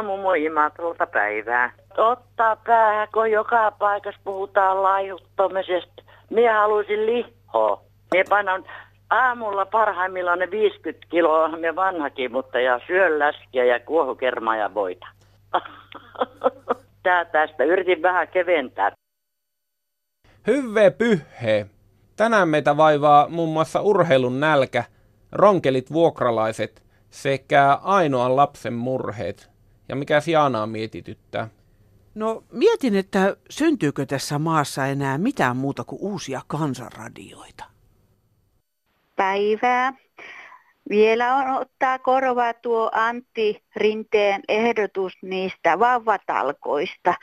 Iso mummo Imatolta päivää. Ottaa päähän, kun joka paikassa puhutaan laihuttomisesta. Minä haluaisin lihoa. Minä painan aamulla parhaimmillaan ne 50 kiloa, me vanhakin, mutta ja syön läskiä ja kuohukermaa ja voita. Tää tästä. Yritin vähän keventää. Hyvve pyhhe. Tänään meitä vaivaa muun muassa urheilun nälkä, ronkelit vuokralaiset sekä ainoan lapsen murheet. Ja mikä Jaanaa mietityttää? No mietin, että syntyykö tässä maassa enää mitään muuta kuin uusia kansanradioita. Päivää. Vielä on ottaa korvaa tuo Antti Rinteen ehdotus niistä vauvatalkoista.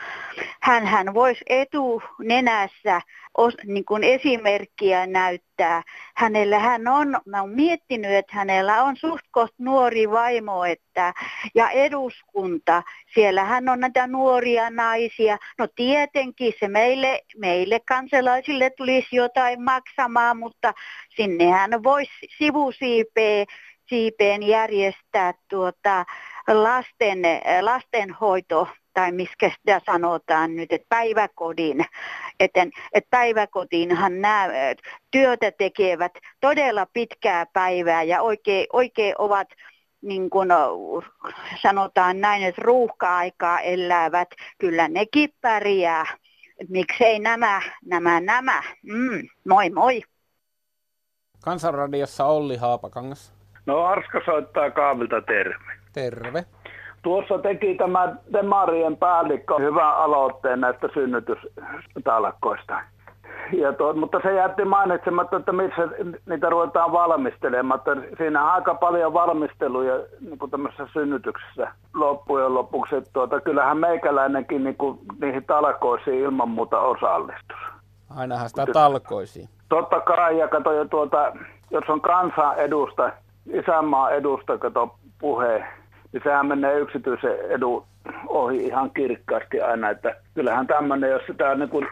Hän, hän voisi etunenässä os, niin kuin esimerkkiä näyttää. Hänellä hän on, mä oon miettinyt, että hänellä on suht nuori vaimo että, ja eduskunta. Siellä hän on näitä nuoria naisia. No tietenkin se meille, meille kansalaisille tulisi jotain maksamaan, mutta sinne hän voisi sivusiipeä siipeen järjestää tuota lasten, lastenhoito tai miskä sitä sanotaan nyt, että päiväkodin. Että et päiväkotiinhan nämä työtä tekevät todella pitkää päivää ja oikein, oikein ovat niin kuin sanotaan näin, että ruuhka-aikaa elävät, kyllä nekin pärjää. Miksei nämä, nämä, nämä. Mm, moi moi. Kansanradiossa Olli Haapakangas. No Arska soittaa Kaavilta terve. Terve. Tuossa teki tämä Demarien päällikkö hyvän aloitteen näistä synnytystalkoista. Ja tuo, mutta se jätti mainitsematta, että missä niitä ruvetaan valmistelemaan. Siinä on aika paljon valmisteluja niin kuin tämmöisessä synnytyksessä loppujen lopuksi. Että tuota, kyllähän meikäläinenkin niin kuin, niihin talkoisiin ilman muuta osallistus. Ainahan sitä talkoisiin. Totta kai, ja kato, tuota, jos on kansan edusta, isänmaan edusta, kato puhe, niin sehän menee yksityisen edun ohi ihan kirkkaasti aina, että kyllähän tämmöinen, jos sitä niin kuin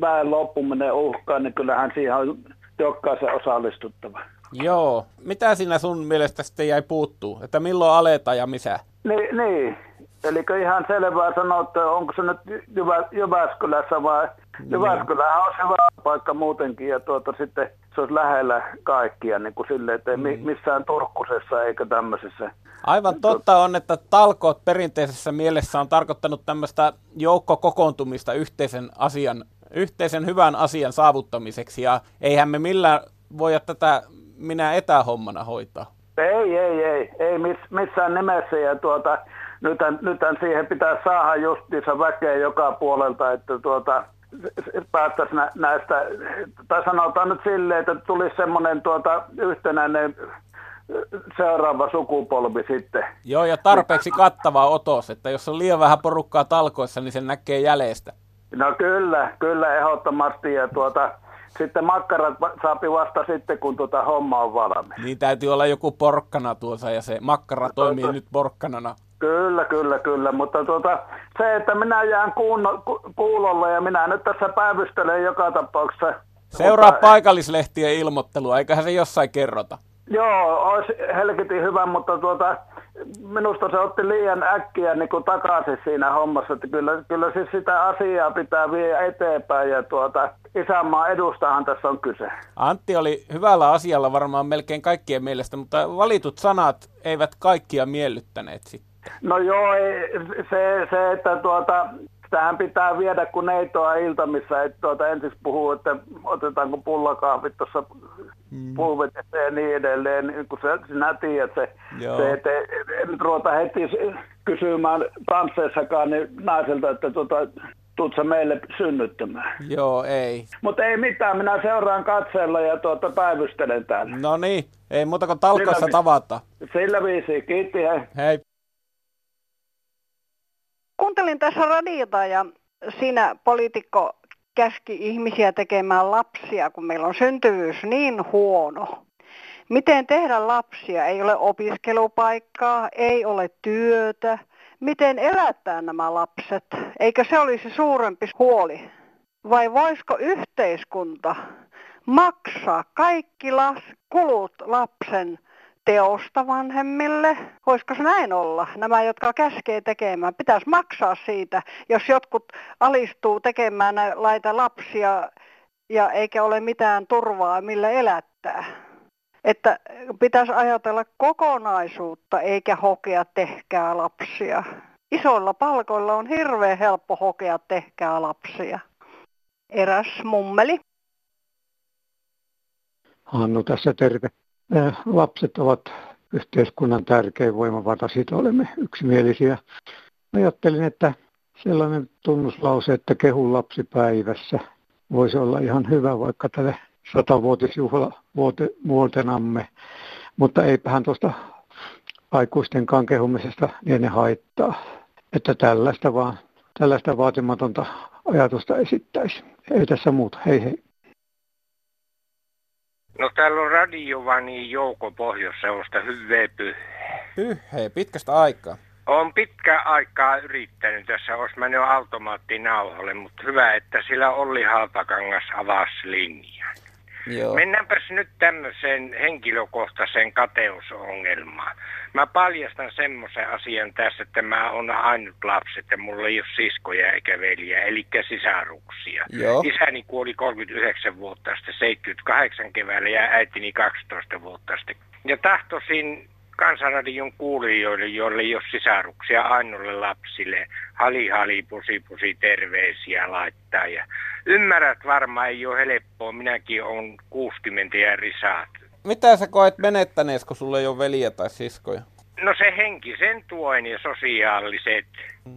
väen loppu menee uhkaan, niin kyllähän siihen on jokaisen osallistuttava. Joo. Mitä siinä sun mielestä sitten jäi puuttuu? Että milloin aletaan ja missä? Niin, niin. Eli ihan selvää sanoa, että onko se nyt Jyvä, Jyväskylässä vai Jyväskylähän on hyvä paikka muutenkin ja tuota sitten se olisi lähellä kaikkia niin kuin silleen, että ei mm. missään Turkkusessa eikä tämmöisessä. Aivan totta on, että talkoot perinteisessä mielessä on tarkoittanut tämmöistä joukkokokoontumista yhteisen asian, yhteisen hyvän asian saavuttamiseksi ja eihän me millään voida tätä minä etähommana hoitaa. Ei, ei, ei, ei missään nimessä ja tuota, nythän, nythän siihen pitää saada justiinsa väkeä joka puolelta, että tuota, päästäisiin näistä, tai sanotaan nyt silleen, että tulisi semmoinen tuota, yhtenäinen seuraava sukupolvi sitten. Joo, ja tarpeeksi kattava otos, että jos on liian vähän porukkaa talkoissa, niin se näkee jäljestä. No kyllä, kyllä ehdottomasti, ja tuota, sitten makkarat saapi vasta sitten, kun tuota homma on valmis. Niin täytyy olla joku porkkana tuossa, ja se makkara toimii tuota, nyt porkkanana. Kyllä, kyllä, kyllä, mutta tuota, se, että minä jään kuuno, ku, kuulolle ja minä nyt tässä päivystelen joka tapauksessa. Seuraa mutta, paikallislehtien ilmoittelua, eiköhän se jossain kerrota. Joo, olisi helketin hyvä, mutta tuota, minusta se otti liian äkkiä niin kuin takaisin siinä hommassa. Että kyllä, kyllä siis sitä asiaa pitää viedä eteenpäin ja tuota, isänmaan edustahan tässä on kyse. Antti oli hyvällä asialla varmaan melkein kaikkien mielestä, mutta valitut sanat eivät kaikkia miellyttäneet sitten. No joo, se, se että tuota, tähän pitää viedä kun neitoa iltamissa, että tuota ensin puhuu, että otetaanko pullakahvit tuossa mm. pulvetessa ja niin edelleen, niin kun sä, sinä tiedät se, se että en ruveta heti kysymään tansseissakaan niin naiselta, että tuota, tuut meille synnyttämään. Joo, ei. Mutta ei mitään, minä seuraan katseella ja tuota, päivystelen täällä. No niin, ei muuta kuin talkoissa tavata. Sillä viisi, kiitti, hei. Hei. Kuuntelin tässä radiota ja siinä poliitikko käski ihmisiä tekemään lapsia, kun meillä on syntyvyys niin huono. Miten tehdä lapsia? Ei ole opiskelupaikkaa, ei ole työtä. Miten elättää nämä lapset? Eikö se olisi suurempi huoli? Vai voisiko yhteiskunta maksaa kaikki las- kulut lapsen teosta vanhemmille. Voisiko se näin olla? Nämä, jotka käskee tekemään, pitäisi maksaa siitä, jos jotkut alistuu tekemään laita lapsia ja eikä ole mitään turvaa, millä elättää. Että pitäisi ajatella kokonaisuutta eikä hokea tehkää lapsia. Isoilla palkoilla on hirveän helppo hokea tehkää lapsia. Eräs mummeli. Hannu tässä terve. Lapset ovat yhteiskunnan tärkein voimavara, siitä olemme yksimielisiä. Ajattelin, että sellainen tunnuslause, että kehu lapsipäivässä voisi olla ihan hyvä vaikka tälle satavuotisjuhlavuotenamme, mutta eipähän tuosta aikuistenkaan kehumisesta ne haittaa. Että tällaista vaan, tällaista vaatimatonta ajatusta esittäisi. Ei tässä muuta. Hei hei. No täällä on radiovani Jouko Pohjois-Seusta, hyvää pyhää. Pyhää, pitkästä aikaa. On pitkä aikaa yrittänyt, tässä olisi mennyt automaattinauhalle, mutta hyvä, että sillä Olli Halpakangas avasi linjan. Joo. Mennäänpäs nyt tämmöiseen henkilökohtaiseen kateusongelmaan. Mä paljastan semmoisen asian tässä, että mä oon ainut lapsi, että mulla ei ole siskoja eikä veliä, eli sisaruksia. Joo. Isäni kuoli 39 vuotta sitten, 78 keväällä ja äitini 12 vuotta sitten. Ja tahtoisin kansanradion kuulijoille, joille ei ole sisaruksia ainoille lapsille, hali hali pusi pusi terveisiä laittaa. Ja ymmärrät varmaan ei ole helppoa, minäkin on 60 ja risaat. Mitä sä koet menettänees, kun sulla ei ole veliä tai siskoja? No se henkisen tuen ja sosiaaliset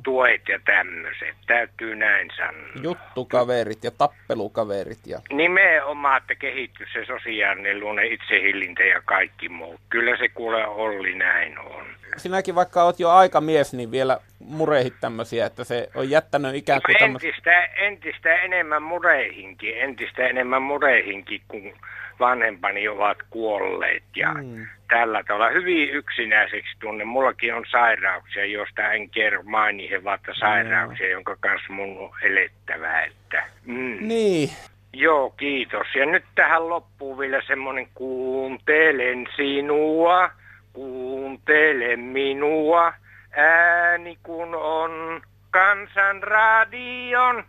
tuet ja tämmöiset, täytyy näin sanoa. Juttukaverit ja tappelukaverit. Ja... Nimenomaan, että kehittyy se sosiaalinen luonne, itsehillintä ja kaikki muu. Kyllä se kuule Olli näin on. Sinäkin vaikka oot jo aika mies, niin vielä murehit tämmöisiä, että se on jättänyt ikään kuin tämmöistä... Entistä, entistä enemmän murehinkin, entistä enemmän murehinkin, kun vanhempani ovat kuolleet ja mm. tällä tavalla hyvin yksinäiseksi tunne. Mullakin on sairauksia, joista en kerro mainihe, vaikka sairauksia, mm. jonka kanssa mun on elettävä. Että, mm. Niin. Joo, kiitos. Ja nyt tähän loppuu vielä semmoinen kuuntelen sinua, kuuntele minua, ääni kun on kansanradion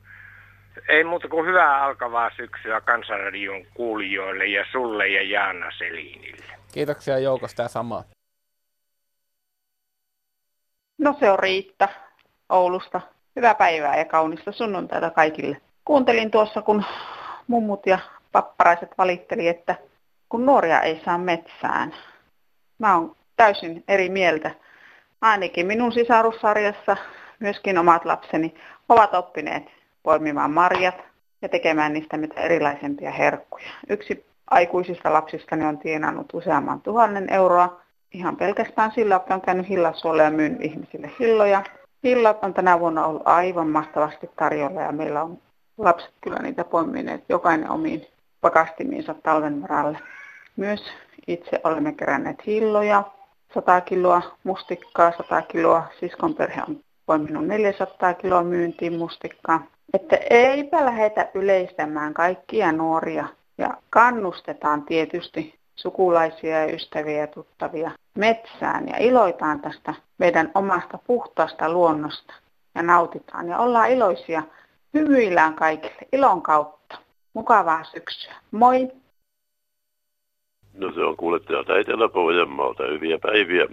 ei muuta kuin hyvää alkavaa syksyä Kansanradion kuulijoille ja sulle ja Jaana Selinille. Kiitoksia joukosta ja samaa. No se on Riitta Oulusta. Hyvää päivää ja kaunista sunnuntaita kaikille. Kuuntelin tuossa, kun mummut ja papparaiset valitteli, että kun nuoria ei saa metsään. Mä oon täysin eri mieltä. Ainakin minun sisarussarjassa myöskin omat lapseni ovat oppineet poimimaan marjat ja tekemään niistä mitä erilaisempia herkkuja. Yksi aikuisista lapsistani on tienannut useamman tuhannen euroa ihan pelkästään sillä, että on käynyt hillasuolla ja myynyt ihmisille hilloja. Hillat on tänä vuonna ollut aivan mahtavasti tarjolla ja meillä on lapset kyllä niitä poimineet jokainen omiin pakastimiinsa talven varalle. Myös itse olemme keränneet hilloja, 100 kiloa mustikkaa, 100 kiloa, siskon perhe on poiminut 400 kiloa myyntiin mustikkaa. Että eipä lähdetä yleistämään kaikkia nuoria ja kannustetaan tietysti sukulaisia ja ystäviä ja tuttavia metsään ja iloitaan tästä meidän omasta puhtaasta luonnosta ja nautitaan ja ollaan iloisia. Hymyillään kaikille ilon kautta. Mukavaa syksyä. Moi! No se on kuulettu Etelä-Pohjanmaalta. Hyviä päiviä.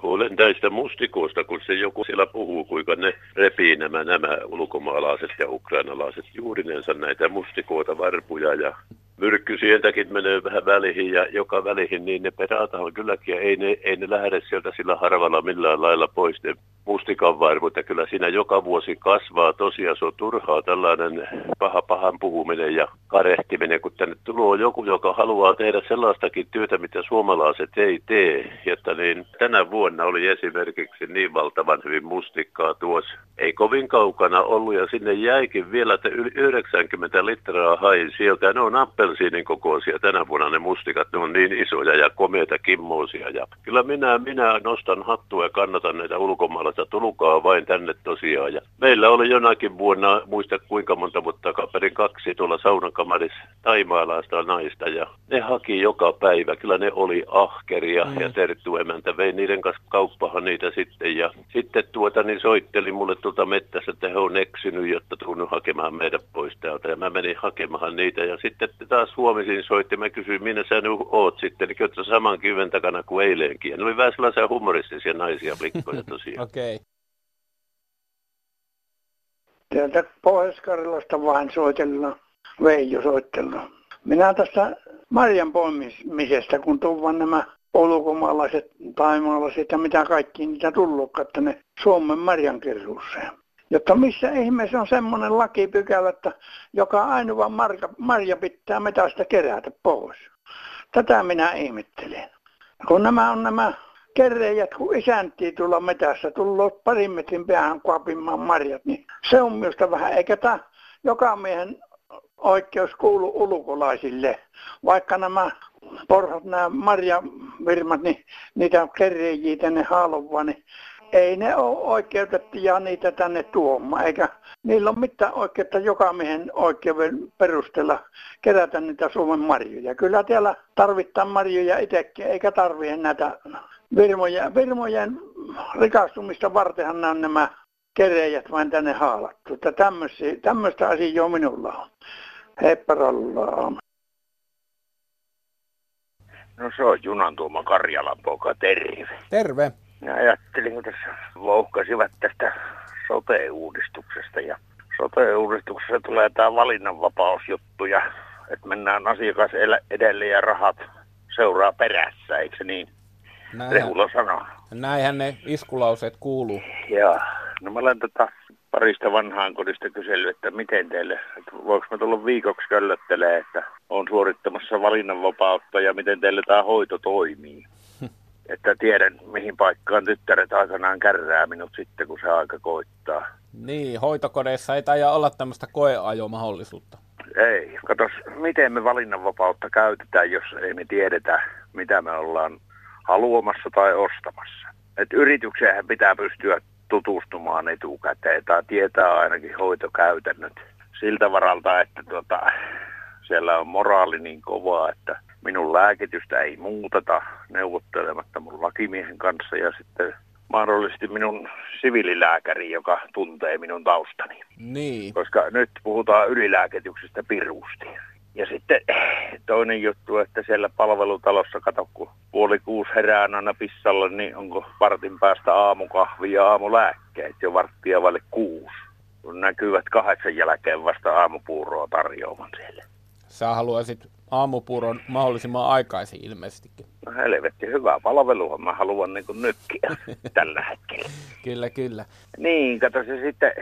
Kuulen näistä mustikoista, kun se joku siellä puhuu, kuinka ne repii nämä, nämä ulkomaalaiset ja ukrainalaiset juurinensa näitä mustikoita, varpuja ja myrkky sieltäkin menee vähän välihin ja joka välihin, niin ne perataan kylläkin ja ei ne, ei ne lähde sieltä sillä harvalla millään lailla pois ne mustikan. Ja kyllä siinä joka vuosi kasvaa tosiaan, se on turhaa tällainen paha pahan puhuminen ja karehtiminen, kun tänne tulee joku, joka haluaa tehdä sellaistakin työtä, mitä suomalaiset ei tee. Jotta niin tänä vuonna oli esimerkiksi niin valtavan hyvin mustikkaa tuossa. Ei kovin kaukana ollut ja sinne jäikin vielä, että yli 90 litraa hain sieltä. Ne on appelsiinin kokoisia tänä vuonna ne mustikat, ne on niin isoja ja komeita kimmoisia. Ja kyllä minä, minä nostan hattua ja kannatan näitä ulkomaalaisia tulkaa vain tänne tosiaan. Ja meillä oli jonakin vuonna, muista kuinka monta vuotta takaperin kaksi tuolla saunakamarissa taimaalaista naista ja ne haki joka päivä. Kyllä ne oli ahkeria mm. ja Terttu emäntä vei niiden kanssa kauppahan niitä sitten ja sitten tuota niin soitteli mulle tuolta mettässä, että he on eksynyt, jotta tuun hakemaan meidät pois täältä ja mä menin hakemaan niitä ja sitten taas huomisin soitti, mä kysyin, minä sä nyt oot sitten, niin kyllä saman kiven takana kuin eileenkin. Ja ne oli vähän sellaisia humoristisia naisia likkoja tosiaan. Okei. Okay. Täältä Pohjois-Karjalasta vain soitellaan, Veijo soitellaan. Minä tästä marjan poimimisesta, kun tuvan nämä ulkomaalaiset, taimaalaiset ja mitä kaikki niitä tullutkaan tänne Suomen marjankeruuseen. Jotta missä ihmeessä on semmoinen lakipykälä, että joka ainoa marja, marja pitää metästä kerätä pois. Tätä minä ihmettelen. Kun nämä on nämä kereijät, kun isäntii tulla metässä, tullut parin metrin päähän kuopimaan marjat, niin se on minusta vähän, eikä tämä joka miehen oikeus kuulu ulkolaisille, vaikka nämä porhat, nämä marjavirmat, niin niitä kereijiä tänne haluaa, niin ei ne ole oikeutettuja niitä tänne tuomaan, eikä niillä ole mitään oikeutta joka miehen oikeuden perusteella kerätä niitä Suomen marjoja. Kyllä täällä tarvitaan marjoja itsekin, eikä tarvitse näitä virmoja, virmojen rikastumista vartenhan nämä, nämä kereijät vain tänne haalattu. Että tämmöistä asiaa minulla on. Heippa No se on Junan tuoma Karjalan poika, terve. Terve. Minä ajattelin, kun tässä louhkasivat tästä sote-uudistuksesta ja sote-uudistuksessa tulee tämä valinnanvapausjuttu ja että mennään asiakas edelle ja rahat seuraa perässä, eikö se niin? Näin, Rehula sanoo. Näinhän ne iskulauseet kuuluu. Joo. No mä olen tota parista vanhaan kodista kysellyt, että miten teille, että voiko mä tulla viikoksi köllöttelee, että on suorittamassa valinnanvapautta ja miten teille tämä hoito toimii että tiedän mihin paikkaan tyttäret aikanaan kärrää minut sitten, kun se aika koittaa. Niin, hoitokodeissa ei taida olla tämmöistä koeajomahdollisuutta. Ei, katos, miten me valinnanvapautta käytetään, jos ei me tiedetä, mitä me ollaan haluamassa tai ostamassa. Et yritykseen pitää pystyä tutustumaan etukäteen tai tietää ainakin hoitokäytännöt siltä varalta, että tuota, siellä on moraali niin kovaa, että minun lääkitystä ei muuteta neuvottelematta mun lakimiehen kanssa ja sitten mahdollisesti minun siviililääkäri, joka tuntee minun taustani. Niin. Koska nyt puhutaan ylilääkityksestä piruusti. Ja sitten toinen juttu, että siellä palvelutalossa, kato kun puoli kuusi herään aina pissalla, niin onko vartin päästä aamukahvi ja aamulääkkeet jo varttia vaille kuusi. Kun näkyvät kahdeksan jälkeen vasta aamupuuroa tarjoaman siellä. Sä haluaisit aamupuuron mahdollisimman aikaisin ilmeisestikin. No helvetti, hyvää palvelua mä haluan niin kuin nytkin tällä hetkellä. Kyllä, kyllä. Niin, kato se sitten,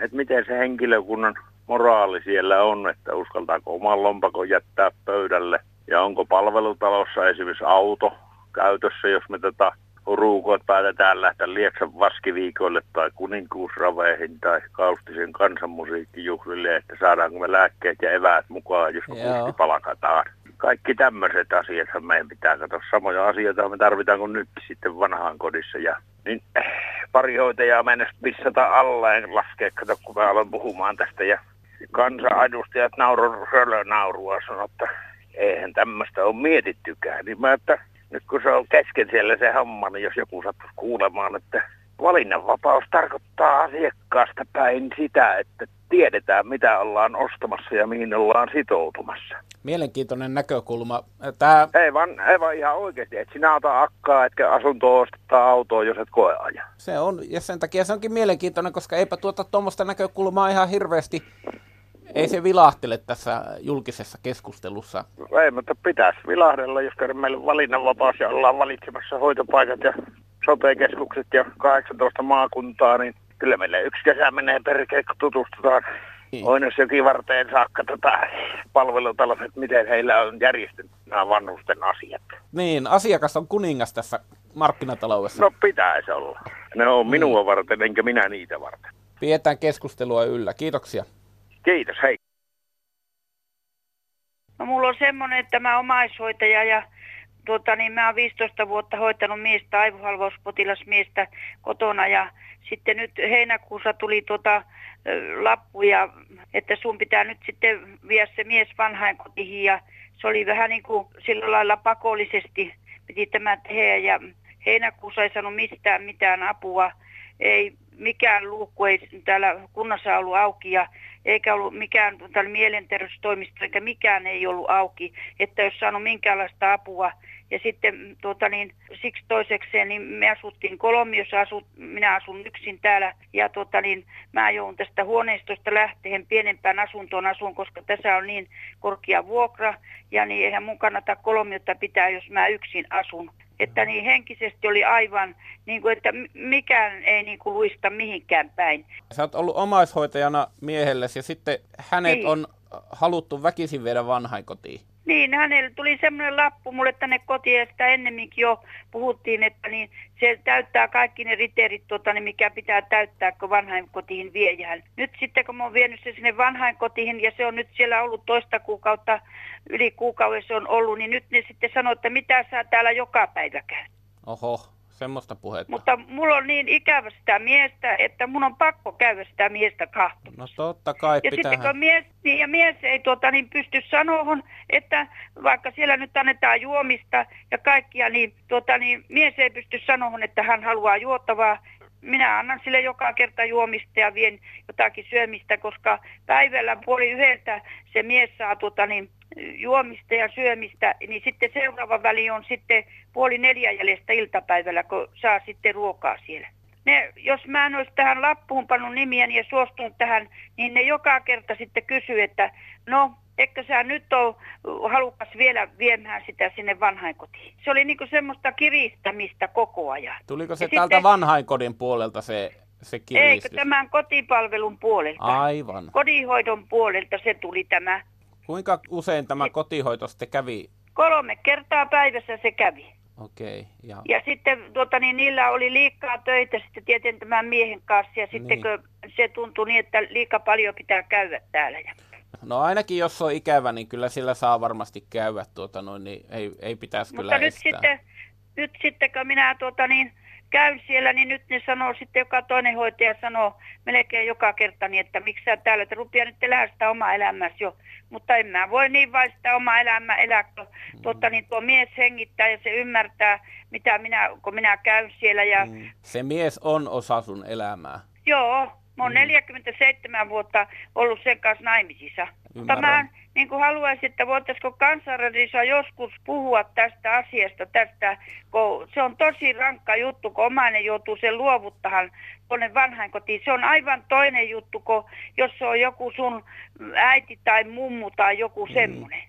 että miten se henkilökunnan moraali siellä on, että uskaltaako oman lompakon jättää pöydälle. Ja onko palvelutalossa esimerkiksi auto käytössä, jos me tätä ruukot päätetään lähteä Lieksan vaskiviikoille tai kuninkuusraveihin tai kaustisen kansanmusiikkijuhlille, että saadaanko me lääkkeet ja eväät mukaan, jos me palakataan. Kaikki tämmöiset asiat meidän pitää katsoa. Samoja asioita me tarvitaan kuin nyt sitten vanhaan kodissa. Ja, niin, pari hoitajaa mennessä pissata alla en laskea, kato kun mä aloin puhumaan tästä. Ja kansanedustajat nauru, naurua sanoi, että eihän tämmöistä ole mietittykään. Niin mä, että nyt kun se on kesken siellä se homma, niin jos joku sattuisi kuulemaan, että valinnanvapaus tarkoittaa asiakkaasta päin sitä, että tiedetään mitä ollaan ostamassa ja mihin ollaan sitoutumassa. Mielenkiintoinen näkökulma. Tää... Ei, vaan, ei vaan ihan oikeasti, että sinä ota akkaa, etkä asuntoa ostaa autoa, jos et koe aja. Se on, ja sen takia se onkin mielenkiintoinen, koska eipä tuota tuommoista näkökulmaa ihan hirveästi ei se vilahtele tässä julkisessa keskustelussa. Ei, mutta pitäisi vilahdella, jos kerran meillä valinnanvapaus ja ollaan valitsemassa hoitopaikat ja sote-keskukset ja 18 maakuntaa, niin kyllä meille yksi kesä menee perkeen, kun tutustutaan niin. Oinosjoki varteen saakka tota palvelutalot, että miten heillä on järjestetty nämä vanhusten asiat. Niin, asiakas on kuningas tässä markkinataloudessa. No pitäisi olla. Ne on minua niin. varten, enkä minä niitä varten. Pidetään keskustelua yllä. Kiitoksia. Kiitos, hei. No mulla on semmoinen, että mä omaishoitaja ja tuota, niin mä oon 15 vuotta hoitanut miestä, aivohalvauspotilasmiestä kotona ja sitten nyt heinäkuussa tuli tuota, lappu, ja, että sun pitää nyt sitten viedä se mies vanhainkotiin ja se oli vähän niin kuin sillä lailla pakollisesti piti tämä tehdä ja heinäkuussa ei saanut mistään mitään apua. Ei mikään luukku ei täällä kunnassa ollut auki ja eikä ollut mikään mielenterveystoimisto eikä mikään ei ollut auki, että jos saanut minkäänlaista apua. Ja sitten tuota niin, siksi toisekseen niin me asuttiin kolmiossa, asut, minä asun yksin täällä ja tuota niin, mä joudun tästä huoneistosta lähteen pienempään asuntoon asun, koska tässä on niin korkea vuokra ja niin eihän mun kannata kolmiota pitää, jos mä yksin asun. Että niin henkisesti oli aivan, niin kuin, että mikään ei niin kuin luista mihinkään päin. Sä oot ollut omaishoitajana miehellesi ja sitten hänet niin. on haluttu väkisin viedä vanhainkotiin. Niin, hänelle tuli semmoinen lappu mulle tänne kotiin ja sitä ennemminkin jo puhuttiin, että niin se täyttää kaikki ne riteerit, tuota, niin mikä pitää täyttää, kun vanhainkotiin viejään. Nyt sitten kun mä oon vienyt se sinne vanhainkotiin ja se on nyt siellä ollut toista kuukautta, yli kuukauden se on ollut, niin nyt ne sitten sanoo, että mitä sä täällä joka päivä käyt. Oho, semmoista puhetta. Mutta mulla on niin ikävä sitä miestä, että mun on pakko käydä sitä miestä kahtomassa. No totta kai Ja pitää. sitten kun mies, niin, ja mies ei tuota, niin pysty sanomaan, että vaikka siellä nyt annetaan juomista ja kaikkia, niin, tuota, niin mies ei pysty sanomaan, että hän haluaa juotavaa. Minä annan sille joka kerta juomista ja vien jotakin syömistä, koska päivällä puoli yhdeltä se mies saa tuota, niin, juomista ja syömistä, niin sitten seuraava väli on sitten puoli neljä jäljestä iltapäivällä, kun saa sitten ruokaa siellä. Ne, jos mä en olisi tähän lappuun pannut nimiäni ja suostunut tähän, niin ne joka kerta sitten kysyy, että no, eikö sä nyt ole halukas vielä viemään sitä sinne vanhainkotiin. Se oli niinku semmoista kiristämistä koko ajan. Tuliko se ja täältä sitten, vanhainkodin puolelta se, se kiristys? Eikö tämän kotipalvelun puolelta? Aivan. Kodinhoidon puolelta se tuli tämä Kuinka usein tämä kotihoito sitten kävi? Kolme kertaa päivässä se kävi. Okei. Okay, ja... ja sitten tuota, niin niillä oli liikaa töitä sitten tietenkin tämän miehen kanssa ja sitten niin. se tuntui niin, että liika paljon pitää käydä täällä. No ainakin jos on ikävä, niin kyllä sillä saa varmasti käydä, tuota, noin, niin ei, ei pitäisi Mutta kyllä nyt estää. sitten, nyt sitten kun minä tuota, niin, käyn siellä, niin nyt ne sanoo sitten, joka toinen hoitaja sanoo melkein joka kerta niin, että miksi sä täällä, että rupia nyt elää sitä omaa elämässä jo. Mutta en mä voi niin vain sitä omaa elämää elää, kun mm. tuota, niin tuo mies hengittää ja se ymmärtää, mitä minä, kun minä käyn siellä. Ja... Mm. Se mies on osa sun elämää. Joo, Mä oon mm. 47 vuotta ollut sen kanssa naimisissa. Mutta mä niin kuin haluaisin, että voitaisiko kansanradissa joskus puhua tästä asiasta, tästä, kun se on tosi rankka juttu, kun omainen joutuu sen luovuttahan tuonne vanhainkotiin. Se on aivan toinen juttu, kun jos se on joku sun äiti tai mummu tai joku mm. semmoinen.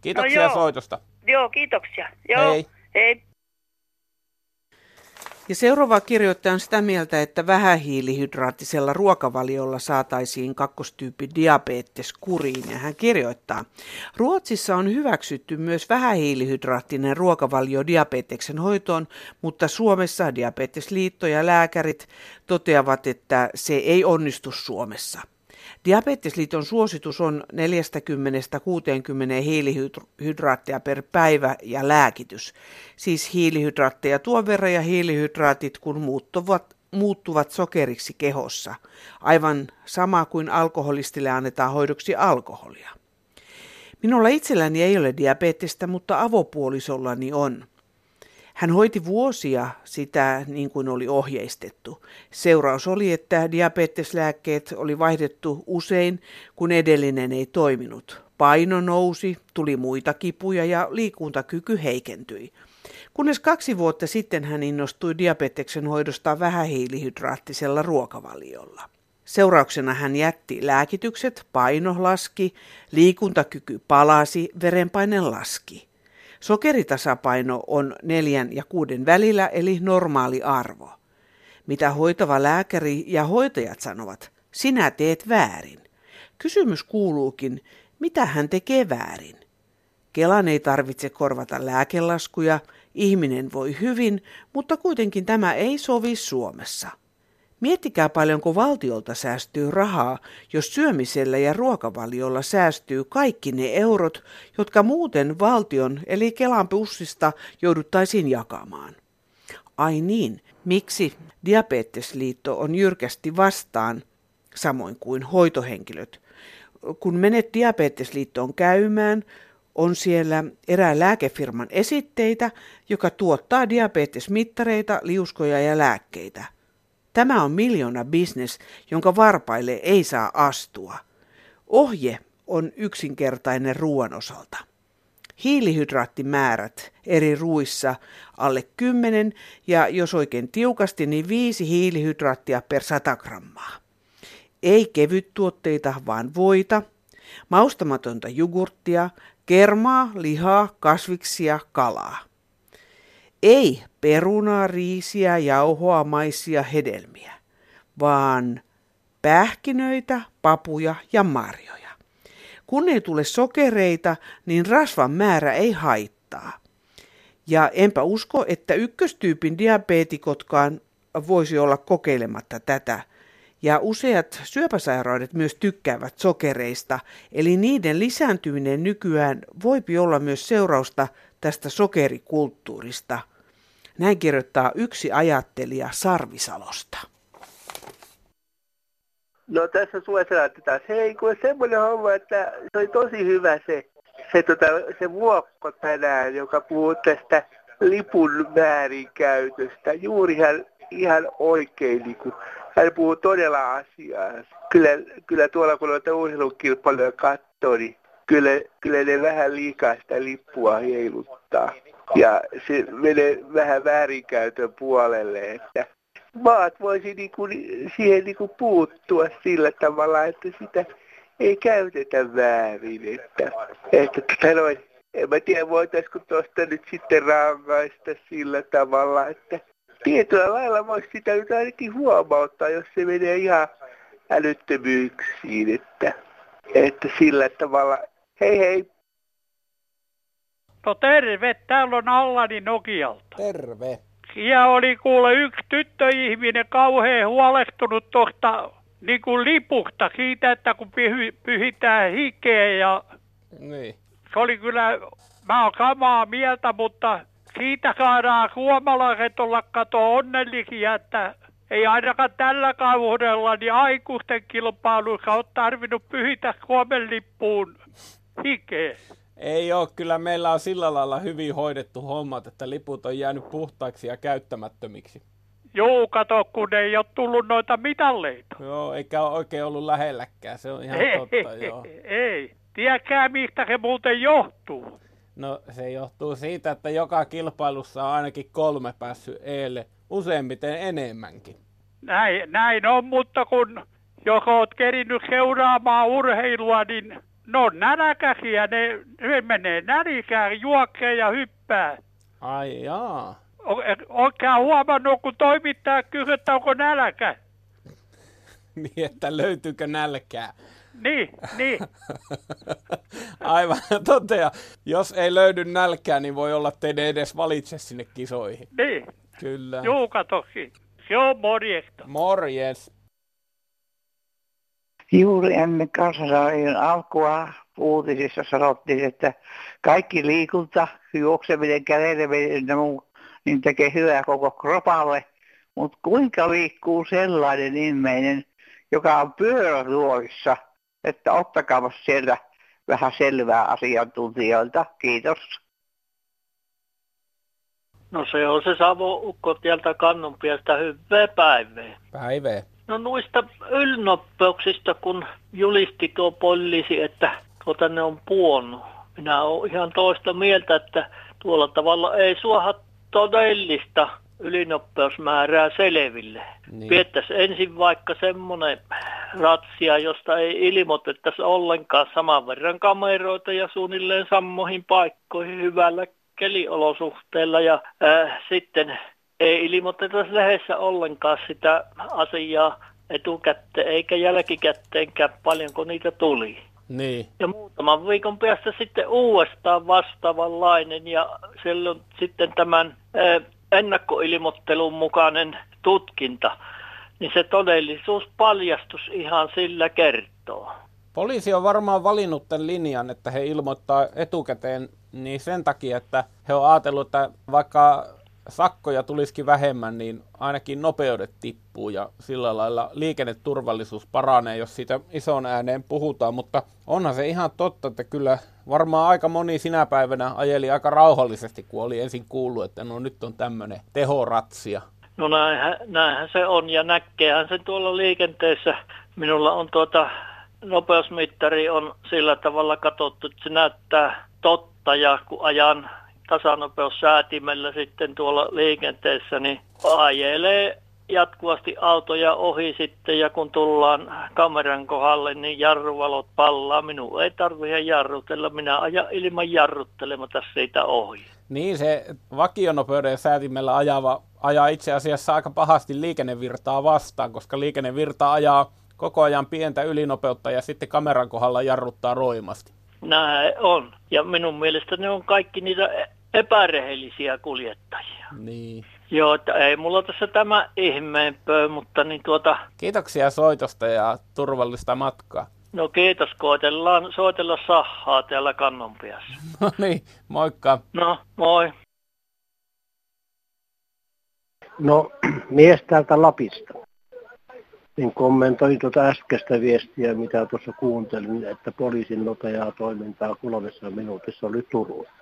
Kiitoksia no soitosta. Joo, kiitoksia. Joo. Hei. Hei. Ja seuraava kirjoittaja on sitä mieltä, että vähähiilihydraattisella ruokavaliolla saataisiin kakkostyyppi diabetes kuriin. Ja hän kirjoittaa, Ruotsissa on hyväksytty myös vähähiilihydraattinen ruokavalio diabeteksen hoitoon, mutta Suomessa diabetesliitto ja lääkärit toteavat, että se ei onnistu Suomessa. Diabetesliiton suositus on 40-60 hiilihydraatteja per päivä ja lääkitys. Siis hiilihydraatteja tuon verran ja hiilihydraatit kun muuttuvat, muuttuvat sokeriksi kehossa. Aivan sama kuin alkoholistille annetaan hoidoksi alkoholia. Minulla itselläni ei ole diabetesta, mutta avopuolisollani on. Hän hoiti vuosia sitä niin kuin oli ohjeistettu. Seuraus oli, että diabeteslääkkeet oli vaihdettu usein, kun edellinen ei toiminut. Paino nousi, tuli muita kipuja ja liikuntakyky heikentyi. Kunnes kaksi vuotta sitten hän innostui diabeteksen hoidosta vähähiilihydraattisella ruokavaliolla. Seurauksena hän jätti lääkitykset, paino laski, liikuntakyky palasi, verenpaine laski. Sokeritasapaino on neljän ja kuuden välillä eli normaali arvo. Mitä hoitava lääkäri ja hoitajat sanovat, sinä teet väärin. Kysymys kuuluukin, mitä hän tekee väärin? Kelan ei tarvitse korvata lääkelaskuja, ihminen voi hyvin, mutta kuitenkin tämä ei sovi Suomessa. Miettikää paljonko valtiolta säästyy rahaa, jos syömisellä ja ruokavaliolla säästyy kaikki ne eurot, jotka muuten valtion eli Kelan pussista jouduttaisiin jakamaan. Ai niin, miksi Diabetesliitto on jyrkästi vastaan, samoin kuin hoitohenkilöt? Kun menet Diabetesliittoon käymään, on siellä erään lääkefirman esitteitä, joka tuottaa diabetesmittareita, liuskoja ja lääkkeitä. Tämä on miljoona bisnes, jonka varpaille ei saa astua. Ohje on yksinkertainen ruoan osalta. Hiilihydraattimäärät eri ruissa alle 10 ja jos oikein tiukasti, niin 5 hiilihydraattia per 100 grammaa. Ei kevyttuotteita, vaan voita, maustamatonta jogurttia, kermaa, lihaa, kasviksia, kalaa. Ei perunaa, riisiä, jauhoa, maisia, hedelmiä, vaan pähkinöitä, papuja ja marjoja. Kun ei tule sokereita, niin rasvan määrä ei haittaa. Ja enpä usko, että ykköstyypin diabeetikotkaan voisi olla kokeilematta tätä. Ja useat syöpäsairaudet myös tykkäävät sokereista, eli niiden lisääntyminen nykyään voipi olla myös seurausta tästä sokerikulttuurista. Näin kirjoittaa yksi ajattelija Sarvisalosta. No tässä suositellaan taas. Hei, kun semmoinen homma, että se oli tosi hyvä se, se, tota, se vuokko tänään, joka puhuu tästä lipun väärinkäytöstä. Juuri hän ihan oikein, niin kuin, hän puhuu todella asiaa. Kyllä, kyllä tuolla kun noita urheilukilpailuja katsoo, niin kyllä, kyllä ne vähän liikaa sitä lippua heiluttaa. Ja se menee vähän väärinkäytön puolelle, että maat voisi niinku, siihen niinku puuttua sillä tavalla, että sitä ei käytetä väärin. Että, että tota noin, en mä tiedä voitaisiko tuosta nyt sitten rangaista sillä tavalla, että tietyllä lailla voisi sitä nyt ainakin huomauttaa, jos se menee ihan älyttömyyksiin, että, että sillä tavalla, hei hei. No terve, täällä on Allani Nokialta. Terve. Ja oli kuule yksi tyttöihminen kauhean huolestunut tuosta niin kuin lipusta siitä, että kun pyhy, pyhitään hikeä ja niin. se oli kyllä, mä oon samaa mieltä, mutta siitä saadaan suomalaiset olla kato onnellisia, että ei ainakaan tällä kaudella niin aikuisten kilpailussa ole tarvinnut pyhitä Suomen lippuun hikeä. Ei ole, kyllä meillä on sillä lailla hyvin hoidettu hommat, että liput on jäänyt puhtaiksi ja käyttämättömiksi. Joo, kato, kun ei ole tullut noita mitalleita. Joo, eikä ole oikein ollut lähelläkään, se on ihan ei, totta, joo. Ei, tiedäkää mistä se muuten johtuu. No se johtuu siitä, että joka kilpailussa on ainakin kolme päässyt eelle, useimmiten enemmänkin. Näin, näin on, mutta kun jos oot kerinyt seuraamaan urheilua, niin ne on nälkäisiä, ne, ne menee nälkään, juokkeen ja hyppää. Ai jaa. Oikein huomannut, kun toimittaa kysyy, että onko nälkä. niin, että löytyykö nälkää. Niin, niin. Aivan totea. Jos ei löydy nälkää, niin voi olla, että ei edes valitse sinne kisoihin. Niin. Kyllä. Juu, katoksi. Se on morjesta. Morjes. Juuri ennen kansansaarien alkua uutisissa sanottiin, että kaikki liikunta, juokseminen, käveleminen ja muu, niin tekee hyvää koko kropalle. Mutta kuinka liikkuu sellainen ihminen, joka on pyörätuolissa, että ottakaa sieltä vähän selvää asiantuntijoilta. Kiitos. No se on se Savo Ukko tieltä kannonpiestä. Hyvää päivää. Päivää. No noista ylnopeuksista, kun julisti tuo poliisi, että tuota ne on puonut. Minä olen ihan toista mieltä, että tuolla tavalla ei suoha todellista ylinopeusmäärää selville. Niin. Viettäisi ensin vaikka semmoinen ratsia, josta ei ilmoitettaisi ollenkaan saman verran kameroita ja suunnilleen sammoihin paikkoihin hyvällä keliolosuhteella ja äh, sitten ei ilmoiteta lehdessä ollenkaan sitä asiaa etukäteen eikä jälkikäteenkään paljonko niitä tuli. Niin. Ja muutaman viikon päästä sitten uudestaan vastaavanlainen ja silloin sitten tämän ennakkoilmoittelun mukainen tutkinta. niin se todellisuus paljastus ihan sillä kertoo. Poliisi on varmaan valinnut tämän linjan, että he ilmoittaa etukäteen niin sen takia, että he on ajatellut, että vaikka sakkoja tulisikin vähemmän, niin ainakin nopeudet tippuu ja sillä lailla liikenneturvallisuus paranee, jos siitä ison ääneen puhutaan. Mutta onhan se ihan totta, että kyllä varmaan aika moni sinä päivänä ajeli aika rauhallisesti, kun oli ensin kuullut, että no nyt on tämmöinen tehoratsia. No näinhän, näinhän se on ja näkeehän sen tuolla liikenteessä. Minulla on tuota nopeusmittari on sillä tavalla katsottu, että se näyttää totta ja kun ajan tasanopeussäätimellä sitten tuolla liikenteessä, niin ajelee jatkuvasti autoja ohi sitten ja kun tullaan kameran kohdalle, niin jarruvalot pallaa. Minun ei tarvitse jarrutella, minä ajan ilman jarruttelematta siitä ohi. Niin, se vakionopeuden säätimellä ajava ajaa itse asiassa aika pahasti liikennevirtaa vastaan, koska liikennevirta ajaa koko ajan pientä ylinopeutta ja sitten kameran kohdalla jarruttaa roimasti. Näin on. Ja minun mielestä ne on kaikki niitä epärehellisiä kuljettajia. Niin. Joo, että ei mulla tässä tämä ihmeempö, mutta niin tuota... Kiitoksia soitosta ja turvallista matkaa. No kiitos, koetellaan soitella sahaa täällä kannonpiassa. No niin, moikka. No, moi. No, mies täältä Lapista. Niin kommentoin tuota äskeistä viestiä, mitä tuossa kuuntelin, että poliisin nopeaa toimintaa kolmessa minuutissa oli Turussa.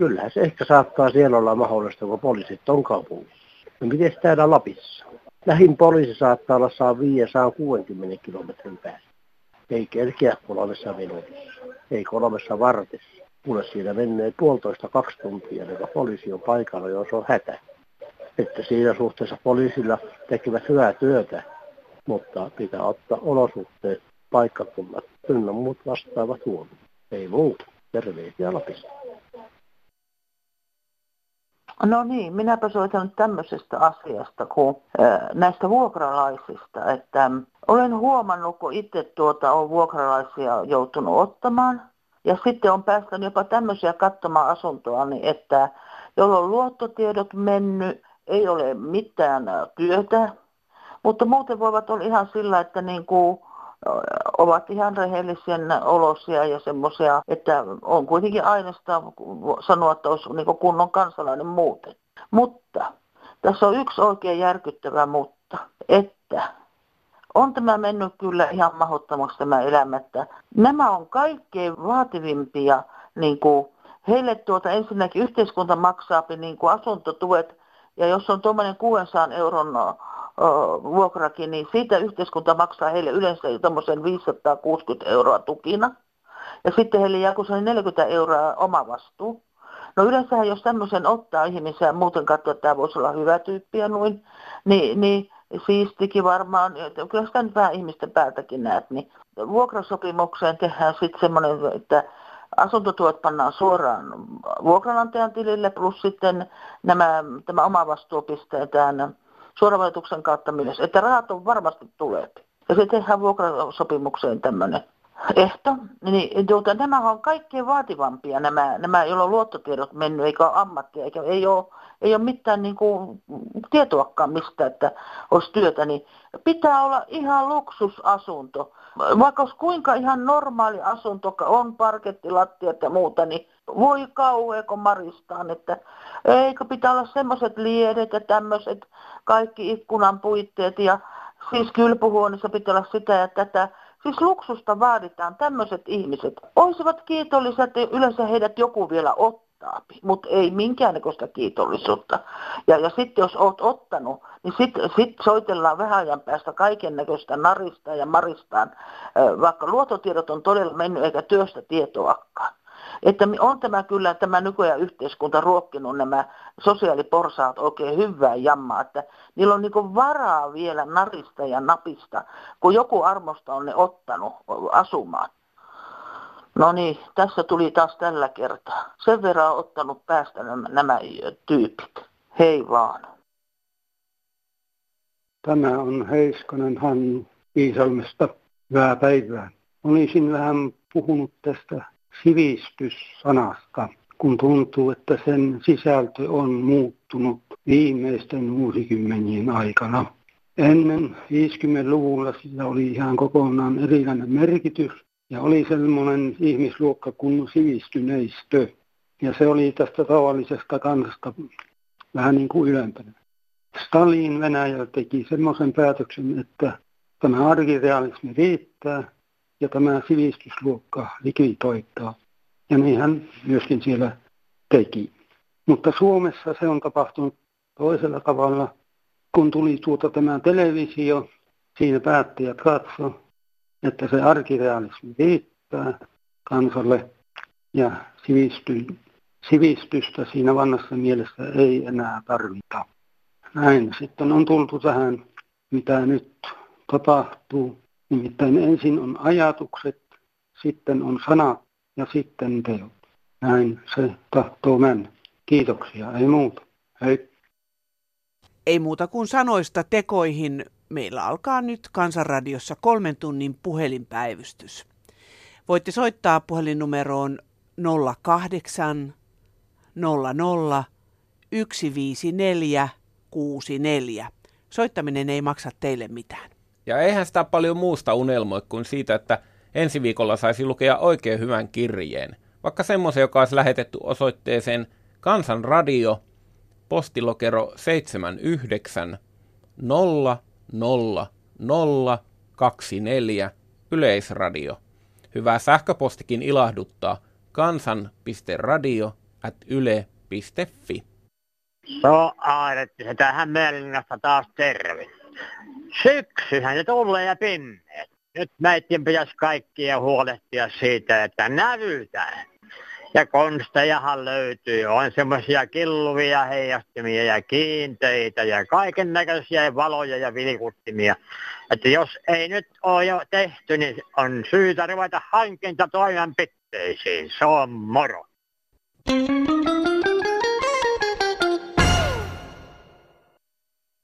Kyllähän se ehkä saattaa siellä olla mahdollista, kun poliisit on kaupungissa. No miten täällä Lapissa? Lähin poliisi saattaa olla saa 560 kilometrin päässä. Ei kerkeä kolmessa minuutissa. Ei kolmessa vartissa. Mulle siinä menee puolitoista kaksi tuntia, joka poliisi on paikalla, jos on hätä. Että siinä suhteessa poliisilla tekevät hyvää työtä, mutta pitää ottaa olosuhteet, paikkakunnat, ynnä muut vastaavat huomioon. Ei muuta. Terveisiä Lapista. No niin, minäpä soitan tämmöisestä asiasta kuin näistä vuokralaisista, että olen huomannut, kun itse tuota on vuokralaisia joutunut ottamaan, ja sitten on päästänyt jopa tämmöisiä katsomaan asuntoa, niin että jolloin luottotiedot mennyt, ei ole mitään työtä, mutta muuten voivat olla ihan sillä, että niin kuin ovat ihan rehellisiä olosia ja semmoisia, että on kuitenkin aineesta sanoa, että olisi niin kunnon kansalainen muuten. Mutta tässä on yksi oikein järkyttävä mutta, että on tämä mennyt kyllä ihan mahdottomaksi tämä elämä, että nämä on kaikkein vaativimpia, niin kuin heille tuota ensinnäkin yhteiskunta maksaa niin kuin asuntotuet, ja jos on tuommoinen 600 euron vuokrakin, niin siitä yhteiskunta maksaa heille yleensä tämmöisen 560 euroa tukina. Ja sitten heille jää 40 euroa oma vastuu. No yleensähän jos tämmöisen ottaa ihmisiä ja muuten katsoo, että tämä voisi olla hyvä tyyppi ja noin, niin, niin siistikin varmaan, kyllä sitä nyt vähän ihmisten päältäkin näet, niin vuokrasopimukseen tehdään sitten semmoinen, että asuntotuot pannaan suoraan vuokranantajan tilille, plus sitten nämä, tämä oma vastuu pistetään suoravalituksen kautta myös, että rahat on varmasti tulee. Ja se tehdään vuokrasopimukseen tämmöinen ehto. Niin tuota, nämä on kaikkein vaativampia, nämä, nämä joilla on luottotiedot mennyt, eikä ole ammattia, eikä ei ole, ei ole mitään niin kuin, tietoakaan mistä, että olisi työtä, niin pitää olla ihan luksusasunto. Vaikka olisi kuinka ihan normaali asunto, on parkettilattiat ja muuta, niin voi kauhean kun maristaan, että eikö pitää olla semmoiset liedet ja tämmöiset kaikki ikkunan puitteet ja siis kylpyhuoneessa pitää olla sitä ja tätä. Siis luksusta vaaditaan tämmöiset ihmiset. Olisivat kiitolliset ja yleensä heidät joku vielä ottaa, mutta ei minkäännäköistä kiitollisuutta. Ja, ja sitten jos oot ottanut, niin sitten sit soitellaan vähän ajan päästä kaiken näköistä narista ja maristaan, vaikka luototiedot on todella mennyt eikä työstä tietoakaan. Että on tämä kyllä tämä nykyajan yhteiskunta ruokkinut nämä sosiaaliporsaat oikein hyvää jammaa, että niillä on niin varaa vielä narista ja napista, kun joku armosta on ne ottanut asumaan. No niin, tässä tuli taas tällä kertaa. Sen verran on ottanut päästä nämä, nämä tyypit. Hei vaan. Tämä on Heiskonen Hannu Iisalmesta. Hyvää päivää. Olisin vähän puhunut tästä sivistyssanasta, kun tuntuu, että sen sisältö on muuttunut viimeisten vuosikymmenien aikana. Ennen 50-luvulla sillä oli ihan kokonaan erilainen merkitys ja oli sellainen ihmisluokka kuin sivistyneistö. Ja se oli tästä tavallisesta kansasta vähän niin kuin ylempänä. Stalin Venäjä teki semmoisen päätöksen, että tämä arkirealismi riittää ja tämä sivistysluokka likvidoittaa. Ja niin hän myöskin siellä teki. Mutta Suomessa se on tapahtunut toisella tavalla. Kun tuli tuota tämä televisio, siinä päättäjät katso, että se arkirealismi riittää kansalle ja sivisty, sivistystä siinä vanhassa mielessä ei enää tarvita. Näin sitten on tultu tähän, mitä nyt tapahtuu. Nimittäin ensin on ajatukset, sitten on sanat ja sitten teot. Näin se tahtoo mennä. Kiitoksia, ei muuta. Hei. Ei muuta kuin sanoista tekoihin. Meillä alkaa nyt Kansanradiossa kolmen tunnin puhelinpäivystys. Voitte soittaa puhelinnumeroon 08 00 154 64. Soittaminen ei maksa teille mitään. Ja eihän sitä paljon muusta unelmoi kuin siitä, että ensi viikolla saisi lukea oikein hyvän kirjeen. Vaikka semmoisen, joka olisi lähetetty osoitteeseen Kansanradio, postilokero 79 0 0 0 24 Yleisradio. Hyvä sähköpostikin ilahduttaa kansan.radio at yle.fi. No Airetti, se tähän Mellingasta taas terve. Syksyhän se tulee ja pinneet. Nyt meidän pitäisi kaikkia huolehtia siitä, että nävytään. Ja konstejahan löytyy. On semmoisia killuvia heijastimia ja kiinteitä ja kaiken näköisiä valoja ja vilkuttimia. Että jos ei nyt ole jo tehty, niin on syytä ruveta hankintatoimenpiteisiin. Se on moro. You.